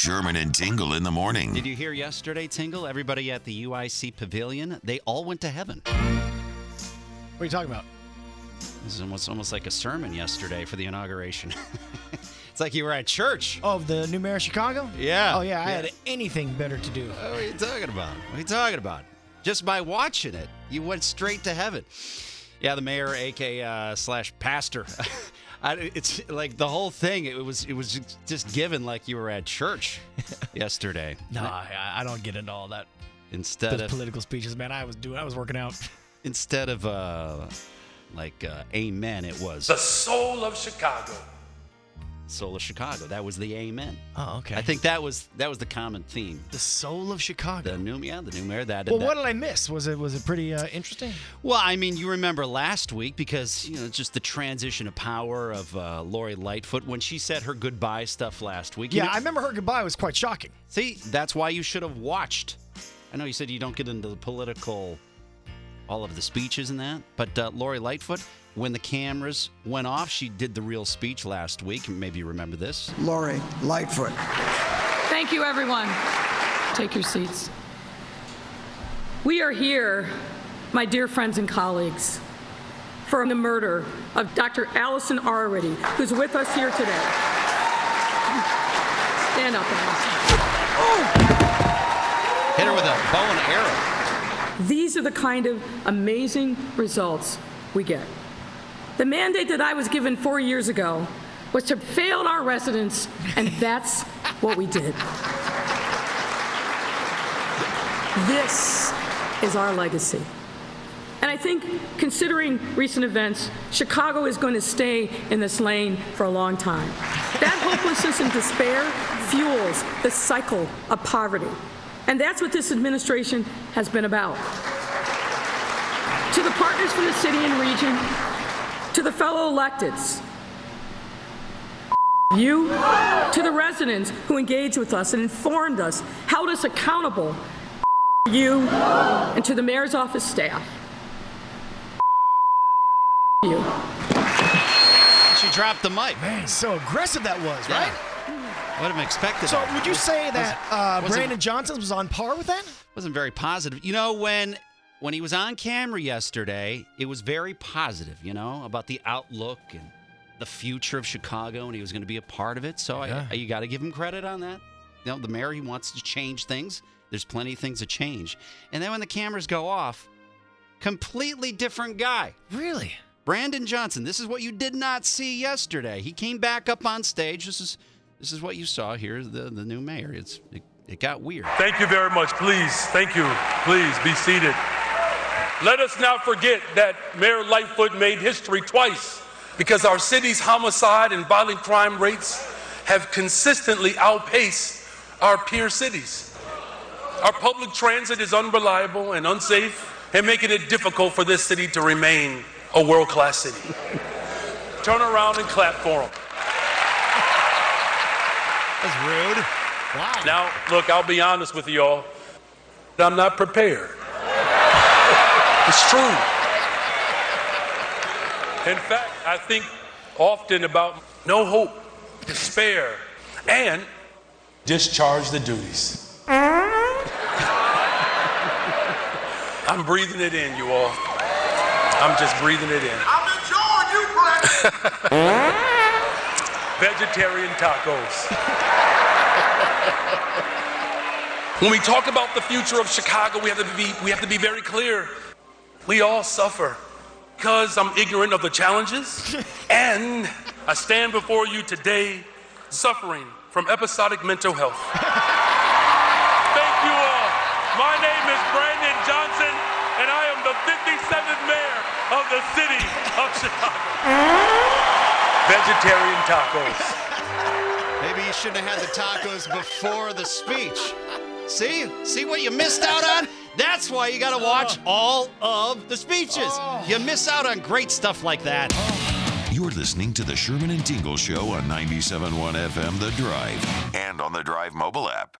Sherman and Tingle in the morning. Did you hear yesterday, Tingle? Everybody at the UIC Pavilion, they all went to heaven. What are you talking about? This is almost, almost like a sermon yesterday for the inauguration. it's like you were at church. Oh, the new mayor of Chicago? Yeah. Oh, yeah, I Yeah. had anything better to do. What are you talking about? What are you talking about? Just by watching it, you went straight to heaven. Yeah, the mayor, aka uh, slash pastor. I, it's like the whole thing. It was it was just given like you were at church yesterday. No, I, I don't get into all that. Instead Those of political speeches, man. I was doing. I was working out. instead of uh, like uh, amen, it was the soul of Chicago. Soul of Chicago. That was the amen. Oh, okay. I think that was that was the common theme. the soul of Chicago. The new yeah, the new mayor. That well, that- what did I miss? Was it was it pretty uh, interesting? Well, I mean, you remember last week because you know just the transition of power of uh, Lori Lightfoot when she said her goodbye stuff last week. You Yeah, know- I remember her goodbye was quite shocking. see, that's why you should have watched. I know you said you don't get into the political, all of the speeches and that, but uh, Lori Lightfoot, when the cameras went off, she did the real speech last week. Maybe you remember this. Lori Lightfoot. Thank you, everyone. Take your seats. We are here, my dear friends and colleagues, for the murder of Dr. Allison Arwady, who's with us here today. Stand up, Allison. Hit her with a bow and arrow. These are the kind of amazing results we get. The mandate that I was given four years ago was to fail our residents, and that's what we did. This is our legacy. And I think, considering recent events, Chicago is going to stay in this lane for a long time. That hopelessness and despair fuels the cycle of poverty. And that's what this administration has been about. To the partners from the city and region, to the fellow electeds, you, to the residents who engaged with us and informed us, held us accountable, you, and to the mayor's office staff. You. She dropped the mic. Man, so aggressive that was, Yeah. right? Would have expected. So that. would you say that uh, Brandon Johnson was on par with that? wasn't very positive. You know, when when he was on camera yesterday, it was very positive. You know about the outlook and the future of Chicago, and he was going to be a part of it. So Yeah. I, you got to give him credit on that. You know, the mayor he wants to change things. There's plenty of things to change, and then when the cameras go off, completely different guy. Really? Brandon Johnson. This is what you did not see yesterday. He came back up on stage. This is this is what you saw here. The the new mayor. It's it, it got weird. Thank you very much. Please, thank you. Please be seated. Let us not forget that Mayor Lightfoot made history twice because our city's homicide and violent crime rates have consistently outpaced our peer cities. Our public transit is unreliable and unsafe and making it difficult for this city to remain a world-class city. Turn around and clap for them. That's rude. Wow. Now, look, I'll be honest with y'all. I'm not prepared. It's true. In fact, I think often about no hope, despair, and discharge the duties. I'm breathing it in, you all. I'm just breathing it in. I'm enjoying you, Brandon. vegetarian tacos. when we talk about the future of Chicago, we have to be we have to be very clear. We all suffer because I'm ignorant of the challenges, and I stand before you today suffering from episodic mental health. Thank you all. My name is Brandon Johnson, and I am the 57th mayor of the city of Chicago. Vegetarian tacos. Maybe you shouldn't have had the tacos before the speech. See? See what you missed out on? That's why you got to watch all of the speeches. You miss out on great stuff like that. You're listening to the Sherman and Tingle Show on 97.1 FM The Drive and on the Drive mobile app.